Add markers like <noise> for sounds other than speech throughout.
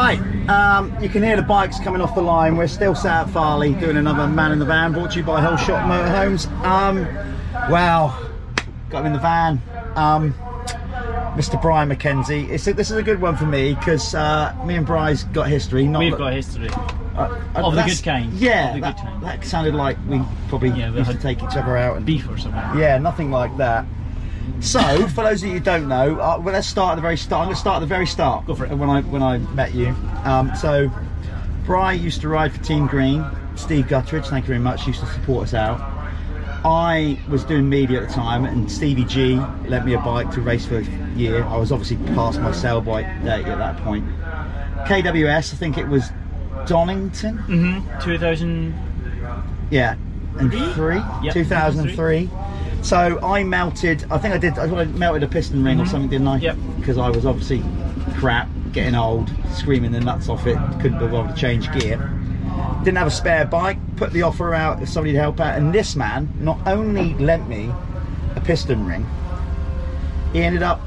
Right, um, you can hear the bikes coming off the line. We're still sat at Farleigh doing another Man in the Van brought to you by Hellshot Motorhomes. Um, wow, got him in the van. Um, Mr. Brian McKenzie. It's a, this is a good one for me because uh, me and Bry's got history. Not We've got history. uh, uh, of the good kind. Yeah, the that, that sounded like we probably Yeah, used to take each other out and Beef or something. yeah, nothing like that. So, for those of you who don't know, uh, well, let's start at the very start. I'm going to start at the very start. Go for it. When I when I met you, um, so Bry used to ride for Team Green. Steve Guttridge, thank you very much, used to support us out. I was doing media at the time, and Stevie G lent me a bike to race for a year. I was obviously past my sail bike date at that point. KWS, I think it was Donington. Mm-hmm. 2000. Yeah, and Three? Yep, 2003. So I melted. I think I did. I melted a piston ring or something, didn't I? Mm-hmm. Yep. Because I was obviously crap, getting old, screaming the nuts off it. Couldn't be bothered to change gear. Didn't have a spare bike. Put the offer out if somebody to help out, and this man not only lent me a piston ring, he ended up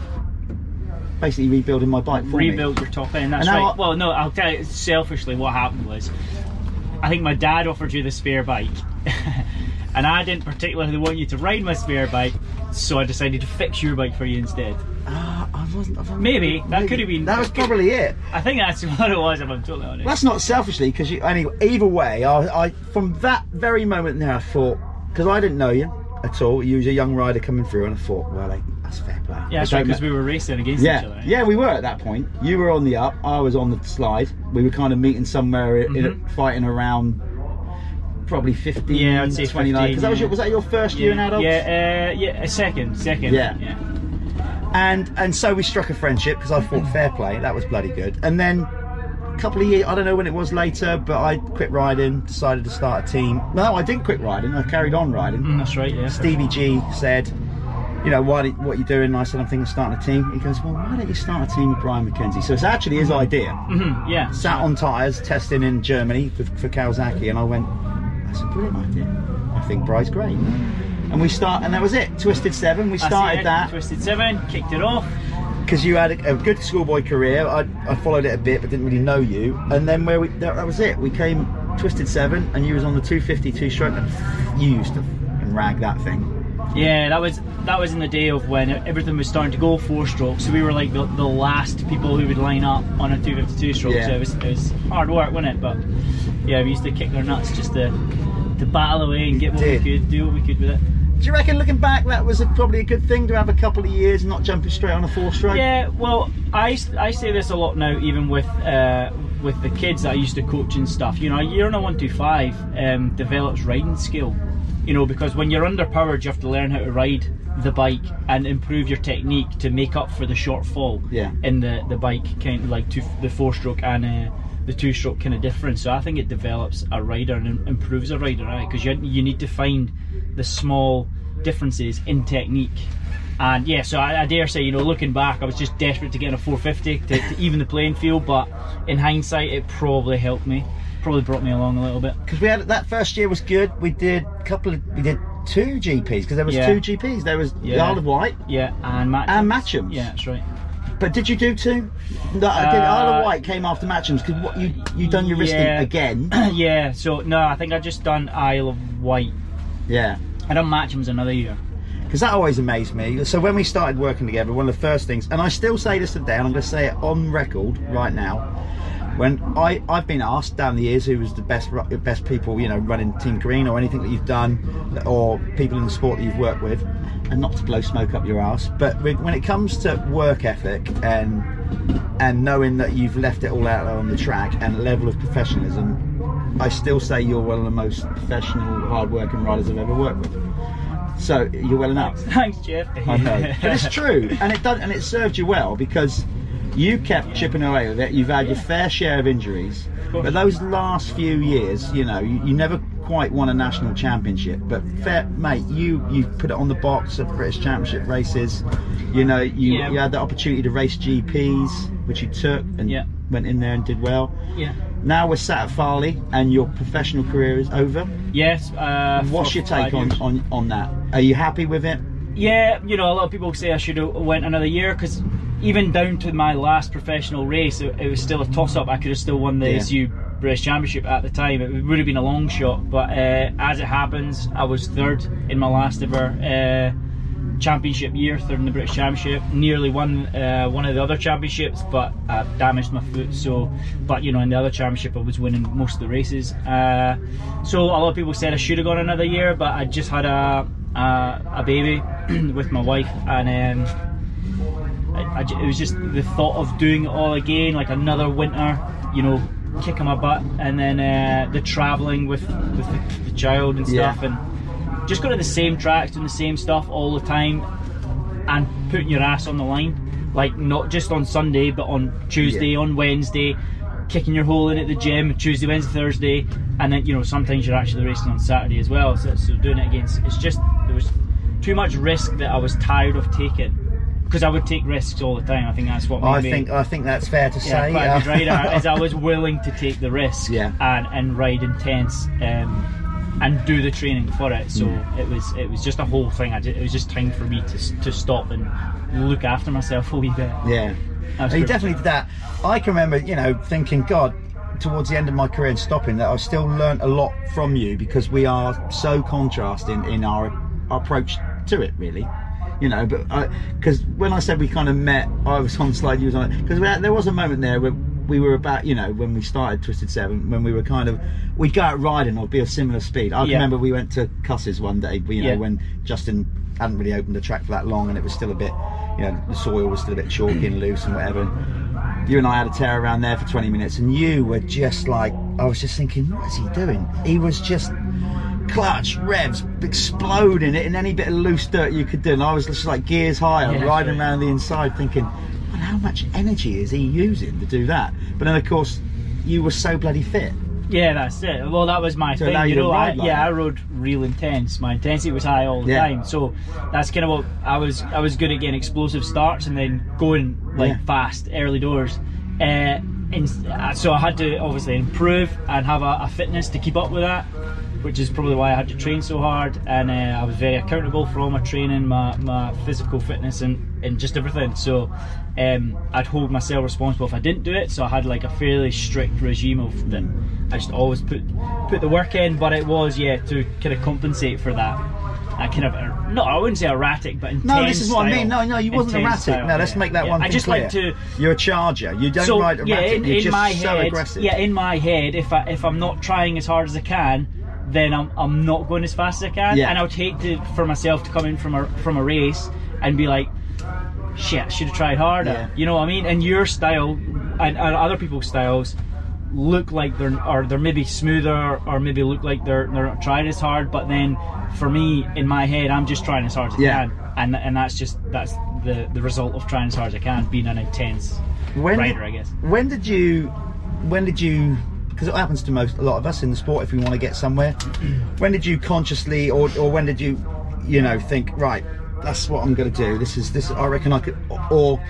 basically rebuilding my bike for me. rebuilt your top end. That's right. I- well, no, I'll tell you. Selfishly, what happened was, I think my dad offered you the spare bike, <laughs> and I didn't particularly want you to ride my spare bike, so I decided to fix your bike for you instead. Ah, I wasn't, I wasn't- Maybe, that could have been- That was probably it. I think that's <laughs> what it was. If I'm totally honest. That's not selfishly, because you. Anyway, either way, I, I from that very moment there, I thought because I didn't know you at all. You was a young rider coming through, and I thought, well, like, that's fair play. yeah, that's right. Because we were racing against each Yeah, other. yeah, we were at that point. You were on the up, I was on the slide. We were kind of meeting somewhere, in Mhm. fighting around. Probably 15, Yeah, I'd say 29. 15, Because that was, your, was that your first year in yeah, adults? yeah, uh, yeah, a second, second. Yeah. yeah. and and so we struck a friendship because I thought fair play that was bloody good and then a couple of years I don't know when it was later but I quit riding decided to start a team no I didn't quit riding I carried on riding Mm, that's right. Yeah. Stevie G said you know why did, what are you doing and I said I'm thinking of starting a team he goes well why don't you start a team with Brian McKenzie so it's actually his idea Mhm, yeah. sat on tyres testing in Germany for, for Kawasaki and I went that's a brilliant idea I think Brian's great and we start and that was it Twisted Seven we started it, that Twisted Seven, kicked it off. because you had a, a good schoolboy career. I, I followed it a bit, but didn't really know you. And then where we that, that was it. We came Twisted Seven, and you was on the 250 two stroke, and you used to and rag that thing. Yeah, that was that was in the day of when everything was starting to go four strokes. So we were like the, the last people who would line up on a 252 stroke. Yeah. So it was, it was hard work, wasn't it? But yeah, we used to kick their nuts just to to battle away and get what did. we could, do what we could with it. Do you reckon, looking back, that was a, probably a good thing to have a couple of years and not jumping straight on a four stroke? Yeah, well, I, I say this a lot now, even with uh, with the kids that I used to coach and stuff. You know, a year on a one two five um, develops riding skill. You know, because when you're underpowered, you have to learn how to ride the bike and improve your technique to make up for the shortfall Yeah. in the the bike kind of like two, the four stroke and uh, the two stroke kind of difference. So I think it develops a rider and improves a rider, right? Because you you need to find the small differences in technique. And yeah, so I, I dare say, you know, looking back, I was just desperate to get in a 450 to, to even the playing field. But in hindsight, it probably helped me, probably brought me along a little bit. Because we had that first year was good. We did a couple of we did two GPs because there was Yeah. two GPs. There was the Isle of Wight Yeah, and Match. and Matchams. Yeah, that's right. But did you do two? No, I did. Uh, Isle of Wight came after Matchams because what you you done your wristing Yeah. again. <clears throat> yeah, so no, I think I just done Isle of Wight. yeah. I done Matchams another year. because that always amazed me. So when we started working together, one of the first things, and I still say this today, and I'm going to say it on record right now. When I I've been asked down the years who was the best best people you know running Team Green or anything that you've done, or people in the sport that you've worked with, and not to blow smoke up your ass, but when it comes to work ethic and and knowing that you've left it all out there on the track and level of professionalism, I still say you're one of the most professional, hard-working riders I've ever worked with. So you're well enough. Thanks, Jeff. I know, <laughs> but it's true, and it done, and it served you well because you kept chipping away with it. You've had your fair share of injuries, but those last few years, you know, you, you never quite won a national championship. But fair, mate, you you put it on the box of British Championship races. You know, you Yeah. you had the opportunity to race GPs, which you took and Yeah. went in there and did well. yeah. Now we're sat at Farleigh, and your professional career is over. Yes. Uh, What's your take on, on on that? Are you happy with it? Yeah, you know, a lot of people say I should have went another year because even down to my last professional race, it, it was still a toss up. I could have still won the Yeah. ACU British Championship at the time. It would have been a long shot, but uh, as it happens, I was third in my last ever uh, championship year, third in the British Championship. Nearly won uh, one of the other championships, but I damaged my foot. So, but you know, in the other championship, I was winning most of the races. Uh, so a lot of people said I should have gone another year, but I just had a a, a baby <clears throat> with my wife, and. Um, I, it was just the thought of doing it all again, like another winter, you know, kicking my butt, and then uh, the travelling with with the, the child and Yeah. stuff, and just going to the same tracks, doing the same stuff all the time, and putting your ass on the line, like not just on Sunday, but on Tuesday, Yeah. on Wednesday, kicking your hole in at the gym, Tuesday, Wednesday, Thursday, and then you know sometimes you're actually racing on Saturday as well. So, so doing it against, it's just there was too much risk that I was tired of taking. Because I would take risks all the time. I think that's what made I me think I think that's fair to yeah, say. quite a good uh, rider. is I was willing to take the risk Yeah. and, and ride intense um, and do the training for it. So Mm. it was it was just a whole thing. I ju- it was just time for me to to stop and look after myself a wee bit. Yeah. He definitely did that. I can remember, you know, thinking, God, towards the end of my career and stopping, that I still learnt a lot from you because we are so contrasting in our, our approach to it, really. You know, but I, because when I said we kind of met, I was on slide, you was on it. Because there was a moment there where we were about, you know, when we started Twisted Seven, when we were kind of, we'd go out riding or be of similar speed. I Yeah. remember we went to Cusses one day, you know, Yeah. when Justin hadn't really opened the track for that long and it was still a bit, you know, the soil was still a bit chalky and loose and whatever. And you and I had a tear around there for 20 minutes and you were just like, I was just thinking, what is he doing? He was just clutch, revs, exploding it in any bit of loose dirt you could do. And I was just like gears higher, Yeah, riding around the inside thinking, well, how much energy is he using to do that? But then, of course, you were so bloody fit. Yeah, that's it. Well, that was my To thing. you You know, I, like yeah, that. I rode real intense. My intensity was high all the Yeah. time, so that's kind of what I was. I was good at getting explosive starts and then going like Yeah. fast early doors. Uh, and so I had to obviously improve and have a, a fitness to keep up with that, which is probably why I had to train so hard. And uh, I was very accountable for all my training, my, my physical fitness, and, and just everything. So um, I'd hold myself responsible if I didn't do it. So I had like a fairly strict regime of that. I just always put put the work in, but it was yeah to kind of compensate for that. I kind of no, I wouldn't say erratic, but intense. No, this is what I mean. No, no, you wasn't erratic. style, no, let's yeah, make that yeah. one I just clear. like to You're a charger. You don't so ride erratic. yeah, in, You're in just my so head, aggressive. yeah, in my head, if I if I'm not trying as hard as I can, then I'm I'm not going as fast as I can, Yeah. and I would hate to for myself to come in from a from a race and be like, shit, I should have tried harder. Yeah. You know what I mean? And your style and, and other people's styles look like they're or they're maybe smoother or maybe look like they're they're not trying as hard, but then for me in my head, I'm just trying as hard as I can, and and that's just that's the the result of trying as hard as I can, being an intense when rider, did, I guess. When did you? When did you? Because it happens to most a lot of us in the sport. If we want to get somewhere, <clears throat> when did you consciously, or or when did you, you know, think right? That's what I'm going to do. This is this. I reckon I could, or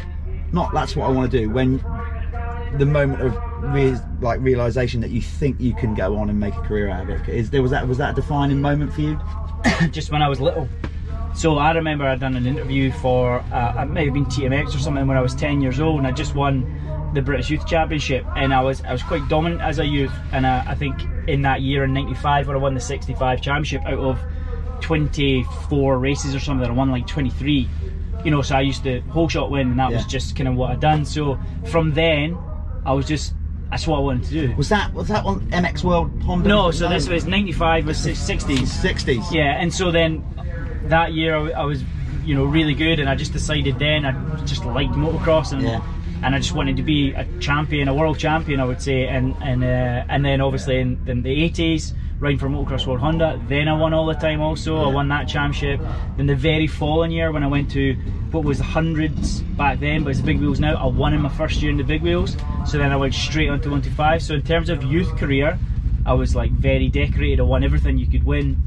not. That's what I want to do. When the moment of re- like realization that you think you can go on and make a career out of it is there was that was that a defining moment for you? <coughs> just when I was little. So I remember I'd done an interview for uh, it may have been TMX or something when I was 10 years old, and I just won the British Youth Championship, and I was I was quite dominant as a youth, and uh, I think in that year in '95 when I won the 65 championship out of 24 races or something, I won like 23. You know, so I used to whole shot win, and that was just kind of what I'd done. So from then, I was just that's what I wanted to do. Was that was that on MX World Honda? No, so this was 95 was 60s. sixties. Yeah, and so then that year I, I was, you know, really good, and I just decided then I just liked motocross, and Yeah. And I just wanted to be a champion, a world champion, I would say, and and uh, and then obviously in, in the eighties. Riding for Motocross World Honda, then I won all the time. Also, I won that championship. Then the very following year, when I went to what was the hundreds back then, but it's the big wheels now, I won in my first year in the big wheels. So then I went straight onto 125. So in terms of youth career, I was like very decorated. I won everything you could win.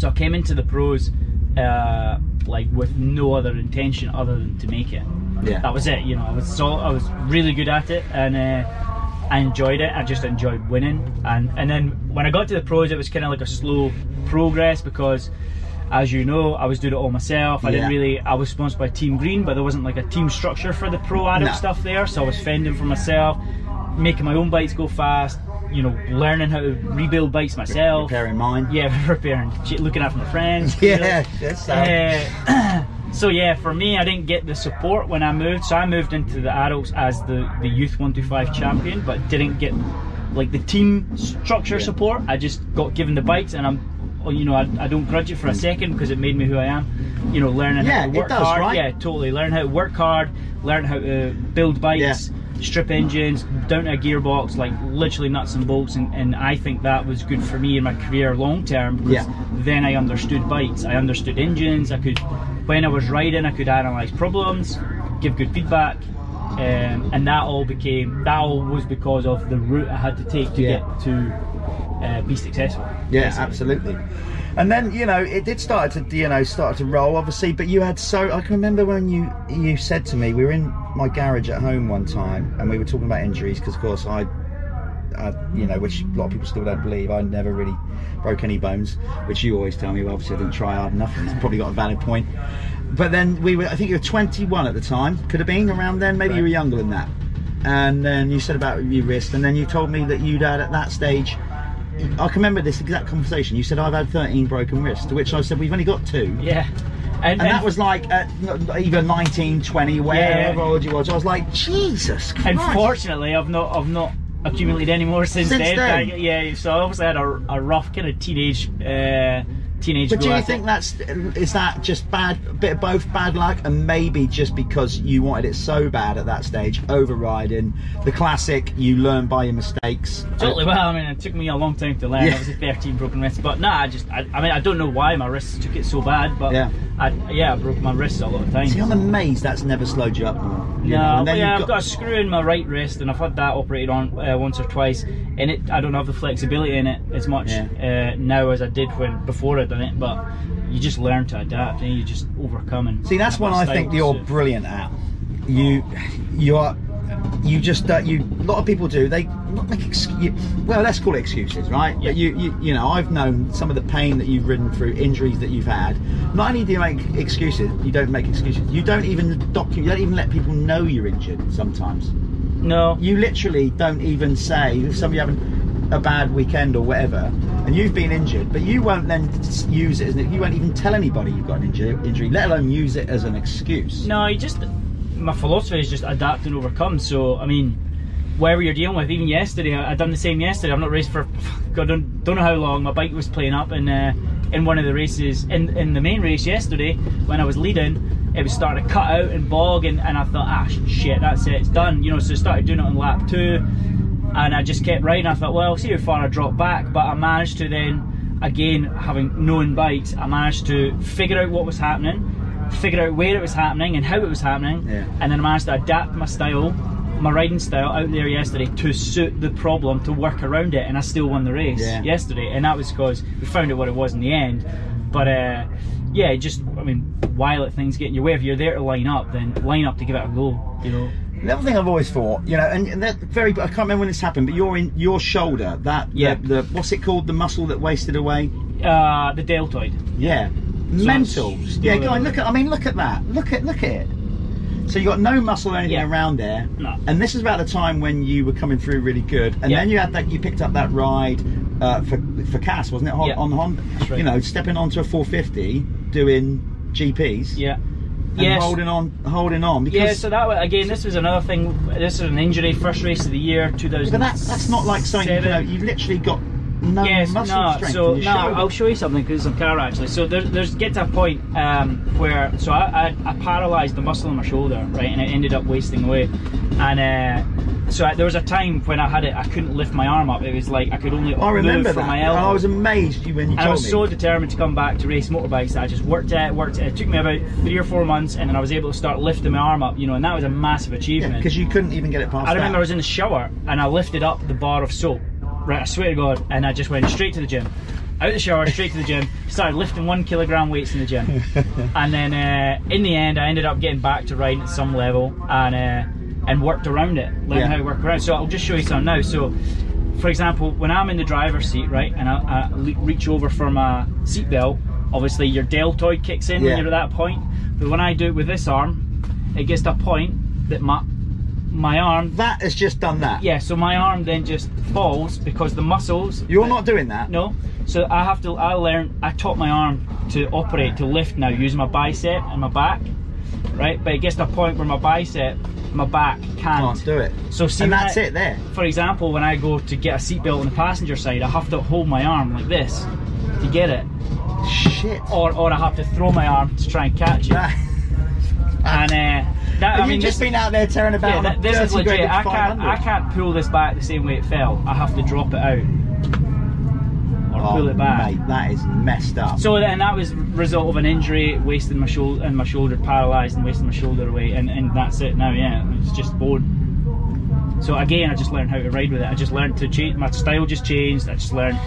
So I came into the pros uh, like with no other intention other than to make it. Yeah. That was it. You know, I was so I was really good at it, and uh, I enjoyed it. I just enjoyed winning, and and then when I got to the pros, it was kind of like a slow progress because as you know, I was doing it all myself. I didn't really. I was sponsored by Team Green, but there wasn't like a team structure for the pro adult No. stuff there. So I was fending for myself, making my own bikes go fast. You know, learning how to rebuild bikes myself. Repairing mine. Yeah, <laughs> repairing, looking after my friends. you <laughs> know. Yeah, that's uh, <clears throat> Uh, so yeah, for me, I didn't get the support when I moved. So I moved into the adults as the the youth one two five champion, but didn't get like the team structure Yeah. support. I just got given the bikes, and I'm, well, you know, I, I don't grudge it for a second because it made me who I am. You know, learning Mm. Yeah, how to work does, hard. right? Yeah, totally. Learn how to work hard. Learn how to build bikes. Strip engines down to a gearbox, like literally nuts and bolts, and, and I think that was good for me in my career long term because Yeah. then I understood bikes, I understood engines, I could, when I was riding, I could analyse problems, give good feedback, um, and that all became, that all was because of the route I had to take to Yeah. get to uh, be successful. Yeah, basically. absolutely. And then you know it did start to you know start to roll obviously, but you had so I can remember when you you said to me we were in my garage at home one time and we were talking about injuries because of course I, I you know which a lot of people still don't believe I never really broke any bones, which you always tell me. Well, obviously I didn't try hard enough. and It's probably got a valid point. But then we were I think you were 21 at the time. Could have been around then. Maybe you were younger than that. And then you said about your wrist, and then you told me that you'd had at that stage I can remember this exact conversation. You said I've had 13 broken wrists, to which I said we've only got two. Yeah. And, And that was like at n- either 19, 20, whatever Yeah. old you was. I was like, Jesus Christ. Unfortunately, I've not, I've not accumulated any more since, Since then. then. I- yeah, so I obviously had a, a rough kind of teenage, uh, teenage. But do you think that's is that just bad, a bit of both bad luck, and maybe just because you wanted it so bad at that stage, overriding the classic, you learn by your mistakes. Totally. Well, I mean, it took me a long time to learn. Yeah. Obviously, 13 broken wrists, but nah, I just, I, I mean, I don't know why my wrists took it so bad, but Yeah. I, yeah, I broke my wrists a lot of times. See, I'm amazed that's never slowed you up you No, yeah, I've got a screw in my right wrist, and I've had that operated on uh, once or twice, and it I don't have the flexibility in it as much uh, now as I did when before I done it. But you just learn to adapt, and you just overcome and See, that's one I think you're brilliant at. You, you are, you just uh, you. A lot of people do. They not make excuses. Well, let's call it excuses, right? Yeah. But you, you, you know, I've known some of the pain that you've ridden through, injuries that you've had. Not only do you make excuses, you don't make excuses. You don't even document. You don't even let people know you're injured. Sometimes No, you literally don't even say if somebody having a bad weekend or whatever, and you've been injured, but you won't then use it as you won't even tell anybody you've got an injury, injury, let alone use it as an excuse. No, you just my philosophy is just adapt and overcome. So I mean, wherever you're dealing with, even yesterday, I, I done the same yesterday. I've not raced for <laughs> God don't, don't know how long. My bike was playing up in uh, in one of the races in in the main race yesterday when I was leading. It was starting to cut out and bog, and, and I thought, ah, shit, that's it, it's done. You know, so I started doing it on lap two, and I just kept riding. I thought, well, see how far I drop back, but I managed to then, again, having known bikes, I managed to figure out what was happening, figure out where it was happening and how it was happening, Yeah. and then I managed to adapt my style, my riding style out there yesterday to suit the problem, to work around it, and I still won the race Yeah. yesterday, and that was because we found out what it was in the end. But uh, yeah, just I mean, while things get in your way? If you're there to line up, then line up to give it a go. You know. The other thing I've always thought, you know, and, that very, I can't remember when this happened, but you're in your shoulder, that, Yeah. the, the what's it called, the muscle that wasted away? Uh, the deltoid. Yeah, mental. Yeah, go on, look at, I mean, look at that, look at, look at it. So you got no muscle or anything Yeah. around there, No. and this is about the time when you were coming through really good, and Yeah. then you had that, you picked up that ride uh, for for Cass, wasn't it, Hon- Yeah. on Honda? That's right. You know, stepping onto a 450, doing GPs, Yeah. And Yes. holding on, holding on. Because, Yeah, so that again, this was another thing. This is an injury, first race of the year, 2000. but that, that's not like something, you know, you've literally got no yes, no. So no, shoulder. I'll show you something because it's on camera actually. So there's there's get to a point um, where so I, I I paralysed the muscle in my shoulder right, and it ended up wasting away, and uh, so I, there was a time when I had it, I couldn't lift my arm up. It was like I could only I remember move that. from my elbow. I was amazed you when you And I was me. so determined to come back to race motorbikes that I just worked at it, worked at it. It took me about three or four months, and then I was able to start lifting my arm up, you know, and that was a massive achievement. because you couldn't even get it past I remember I was in the shower and I lifted up the bar of soap. Right, I swear to God, and I just went straight to the gym. Out the shower, straight to the gym. Started lifting one kilogram weights in the gym, <laughs> and then uh, in the end, I ended up getting back to riding at some level and uh, and worked around it, learned Yeah. how to work around. So I'll just show you some now. So, for example, when I'm in the driver's seat, right, and I, I le- reach over for my seatbelt, obviously your deltoid kicks in Yeah. when you're at that point. But when I do it with this arm, it gets to a point that my my arm, That has just done that. yeah, so my arm then just falls because the muscles. You're not doing that. No, so I have to. I learn. I taught my arm to operate to lift now using my bicep and my back, right? But it gets to a point where my bicep, my back can't. Can't do it. So see, and that's I- it there. For example, when I go to get a seatbelt on the passenger side, I have to hold my arm like this to get it, Shit. or or I have to throw my arm to try and catch it. And uh, that I Have mean, you just this, been out there tearing about yeah, this is legit. I can't I can't pull this back the same way it fell. I have to drop it out or Oh, pull it back. Mate, that is messed up. So then that was result of an injury, wasting my shoulder and my shoulder paralysed and wasting my shoulder away, and, and that's it now. Yeah, it's just bone. So again, I just learned how to ride with it. I just learned to change. My style just changed. I just learned,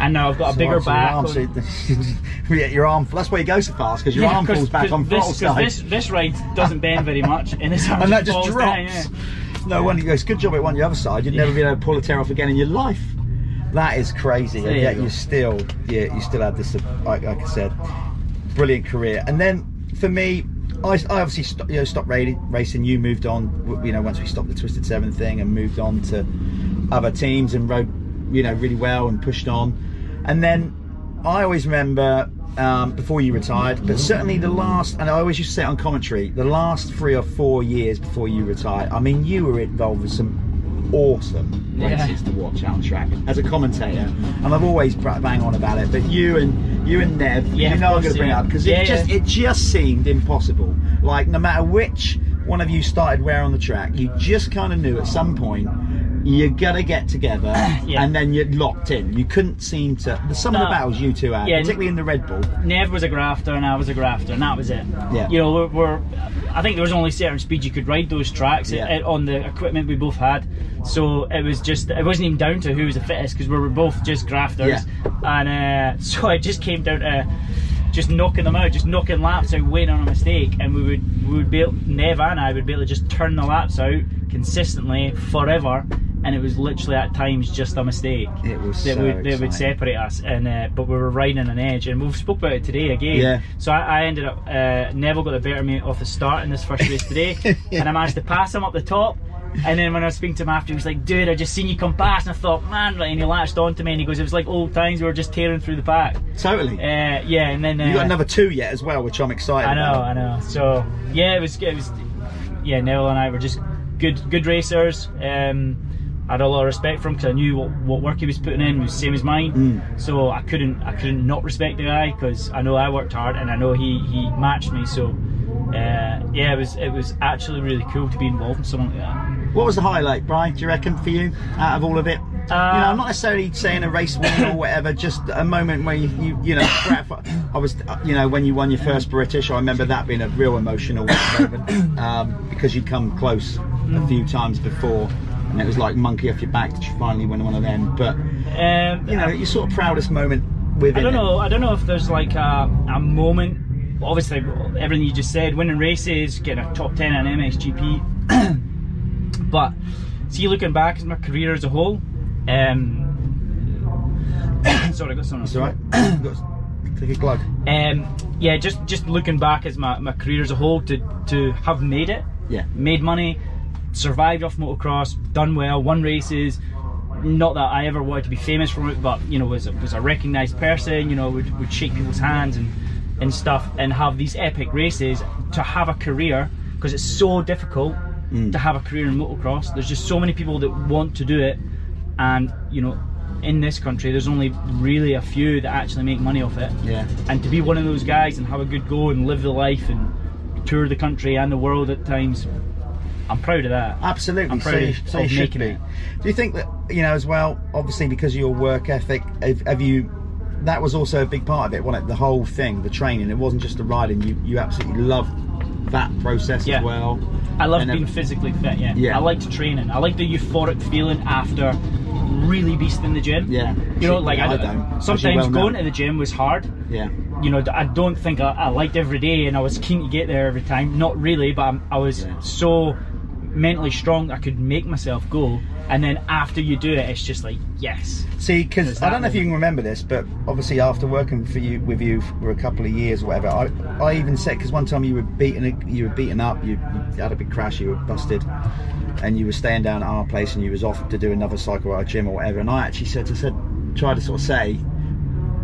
and now I've got a bigger back. arm, so <laughs> yeah, your arm. That's why you go so fast because your Yeah, arm falls back on this, throttle side, This this ride doesn't bend very much, <laughs> and this arm and that just falls drops. down, yeah. No wonder you go. It's a good job it went the other side. You'd never be able to pull a tear off again in your life. That is crazy. There and you yet go. you still, yeah, you still had this, like, like I said, brilliant career. And then for me, I, I obviously st- you know stopped ra- racing. You moved on, you know, once we stopped the Twisted Seven thing and moved on to other teams and rode, you know, really well and pushed on. And then I always remember um, before you retired, but certainly the last, and I always used to say it on commentary, the last three or four years before you retired. I mean, you were involved with some awesome Yeah. races to watch out on track as a commentator, and I've always bang on about it. But you and you and Nev, Yeah, you know I'm going to bring it up because it just it just seemed impossible. Like no matter which one of you started where on the track, you just kind of knew at some point you're gonna get together, <clears throat> Yeah. and then you're locked in. You couldn't seem to. Some of the battles you two had, Yeah. particularly in the Red Bull. Nev was a grafter and I was a grafter, and that was it. Yeah. You know, we're, we're I think there was only certain speeds you could ride those tracks Yeah. uh, on the equipment we both had. So it was just it wasn't even down to who was the fittest because we were both just grafters, and uh, <laughs> so it just came down to just knocking them out, just knocking laps out, waiting on a mistake, and we would we would be able, Nev and I would be able to just turn the laps out consistently forever. And it was literally at times just a mistake It was that so would that would separate us, and uh, but we were riding an edge, and we've spoke about it today again. Yeah. So I, I ended up uh, Neville got the better of me off the start in this first race today, <laughs> Yeah. and I managed to pass him up the top. And then when I was speaking to him after, he was like, "Dude, I just seen you come past," and I thought, "Man," like, and he latched onto me, and he goes, "It was like old times. We were just tearing through the pack." Totally. Uh, yeah, and then uh, you got another two yet as well, which I'm excited I know, about. I know. So yeah, it was it was yeah. Neville and I were just good good racers. Um, I had a lot of respect for him because I knew what, what work he was putting in was the same as mine. Mm. So I couldn't I couldn't not respect the guy because I know I worked hard and I know he he matched me. So uh, yeah, it was it was actually really cool to be involved in something like that. What was the highlight, Brian? Do you reckon for you out of all of it? you know, I'm not necessarily saying a race win or whatever. Just a moment where you, you, you know, I was, you know, when you won your first British, I remember that being a real emotional moment um, because you'd come close a few times before, and it was like monkey off your back that you finally win one of them. But Um, you know, your sort of proudest moment within I don't it. know. I don't know if there's like a, a moment. Obviously, everything you just said, winning races, getting a top ten in MXGP. <clears throat> but see, looking back at my career as a whole, um, <coughs> sorry, I got something. It's all right. <coughs> Got- Take a glug. Um, yeah, just just looking back as my, my career as a whole to to have made it, Yeah. made money, survived off motocross, done well, won races. Not that I ever wanted to be famous from it, but you know, was a, was a recognised person. You know, would, would shake people's hands and and stuff, and have these epic races. To have a career because it's so difficult mm. to have a career in motocross. There's just so many people that want to do it, and you know, in this country, there's only really a few that actually make money off it Yeah. and to be one of those guys and have a good go and live the life and tour the country and the world at times I'm proud of that Absolutely. I'm proud so, you- of- so you of should making be. it. Do you think that you know as well? Obviously, because of your work ethic, have, have you? That was also a big part of it, wasn't it? The whole thing, the training. It wasn't just the riding. You you absolutely loved that process Yeah. as well. I love And being then- physically fit yeah. Yeah. I liked training I like the euphoric feeling after really beasting the gym Yeah. you know like Yeah, I, I don't, sometimes well know. going to the gym was hard Yeah. you know, I don't think I, I liked every day and I was keen to get there every time. Not really, but I'm, I was Yeah. so mentally strong. I could make myself go, and then after you do it, it's just like yes. See, because I don't know if you can remember this, but obviously after working for you with you for a couple of years or whatever, I, I even said because one time you were beaten you were beaten up, you, you had a big crash, you were busted, and you were staying down at our place and you was off to do another cycle at our gym or whatever, and I actually said, I said, try to sort of say,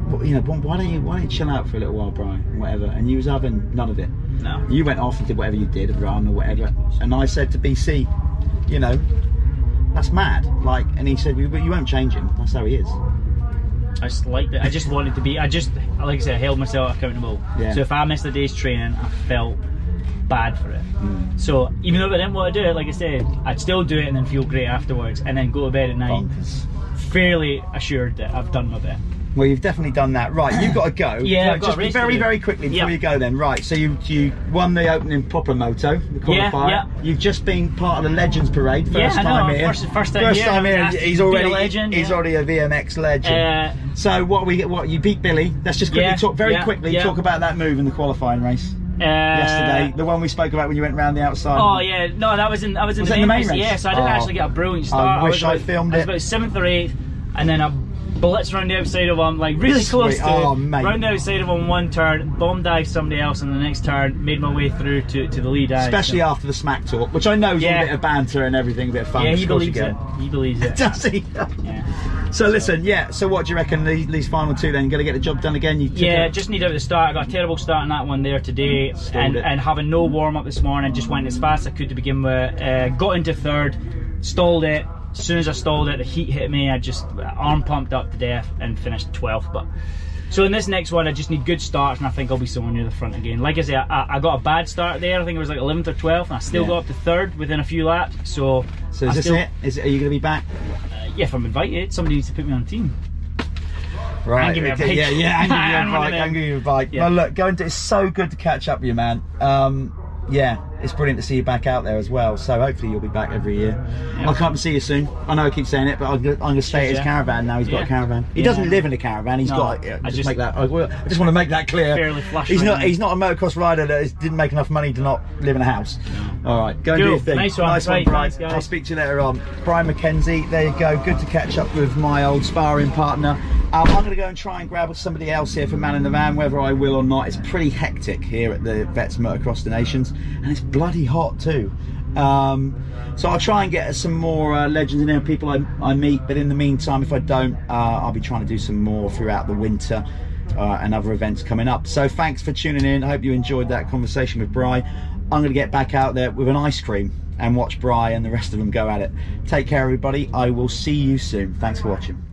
well, you know, why don't you why don't you chill out for a little while, Brian, whatever, and you was having none of it. No. You went off and did whatever you did, run or whatever. And I said to BC, you know, that's mad. Like, and he said, well, you won't change him. That's how he is. I just liked it. I just wanted to be. I just, like I said, I held myself accountable. Yeah. So if I missed a day's training, I felt bad for it. Mm. So even though I didn't want to do it, like I said, I'd still do it and then feel great afterwards, and then go to bed at night Bonkers. fairly assured that I've done my bit. Well, you've definitely done that. Right, you've got to go. <clears throat> Yeah, Right, I've got just very, very quickly before Yeah. you go. Then, right. So you you won the opening Poplamoto, the Yeah, qualifier. yeah. You've just been part of the Legends Parade. First Yeah, I time know, here. first- first time here, time here. He's already legend, he's yeah. already a VMX legend. Uh, so what we what you beat Billy? Let's just quickly Yeah, talk very yeah, quickly yeah. talk about that move in the qualifying race uh, yesterday. The one we spoke about when you went round the outside. Oh yeah, no, that was in that was in Was the main the main race. race? Yeah, so I didn't Oh. actually get a brilliant start. I wish was I about, filmed I was it. about seventh or eighth, and then I blitzed around the outside of him, like really close Sweet. to Oh, mate. round the outside of him one turn, bomb dive somebody else on the next turn, made my way through to, to the lead. eye, Especially so- after the smack talk, which I know is Yeah. a bit of banter and everything, a bit of fun. yeah, he of course you believes it. He believes <laughs> it. Does he? yeah. So listen, yeah. So what do you reckon these, these final two then? Going to get the job done again? You Yeah, it- just need out the start. I got a terrible start on that one there today, Stalled and, it. and having no warm up this morning, just went as fast as I could to begin with. Uh, got into third, stalled it. As soon as I stalled it, the heat hit me. I just arm pumped up to death and finished 12th. But so in this next one, I just need good starts, and I think I'll be somewhere near the front again. Like I say, I, I got a bad start there. I think it was like 11th or 12th, and I still Yeah. got up to third within a few laps. So, So I is this still, it? Is it, are you going to be back? Uh, yeah, if I'm invited, somebody needs to put me on team. Right. give me a okay, bike. Yeah, yeah. And give <laughs> you a I'm bike. it. give you a bike. Yeah. Well, look, going to. It's so good to catch up with you, man. Um, yeah, it's brilliant to see you back out there as well. So hopefully you'll be back every year. Yeah. I'll come up and see you soon. I know I keep saying it, but I'm going to stay at his Yeah. caravan now. He's got a caravan. He Yeah. doesn't live in a caravan. He's No, got. Yeah, I just, just- make that. I, will- I just want to make that clear. He's not. He's not a motocross rider that is, didn't make enough money to not live in a house. All right, go and do your thing. Nice one. Nice one, Brian. I'll speak to you later on. Brian McKenzie, there you go. Good to catch up with my old sparring partner. Um, I'm going to go and try and grab somebody else here for Man in the Van, whether I will or not. It's pretty hectic here at the Vets Motocross des Nations, and it's bloody hot too. Um, so I'll try and get some more uh, legends in there, people I, I meet. But in the meantime, if I don't, uh, I'll be trying to do some more throughout the winter. Uh, and other events coming up. So thanks for tuning in. I hope you enjoyed that conversation with Bry. I'm going to get back out there with an ice cream and watch Bry and the rest of them go at it. Take care, everybody. I will see you soon. Thanks for watching.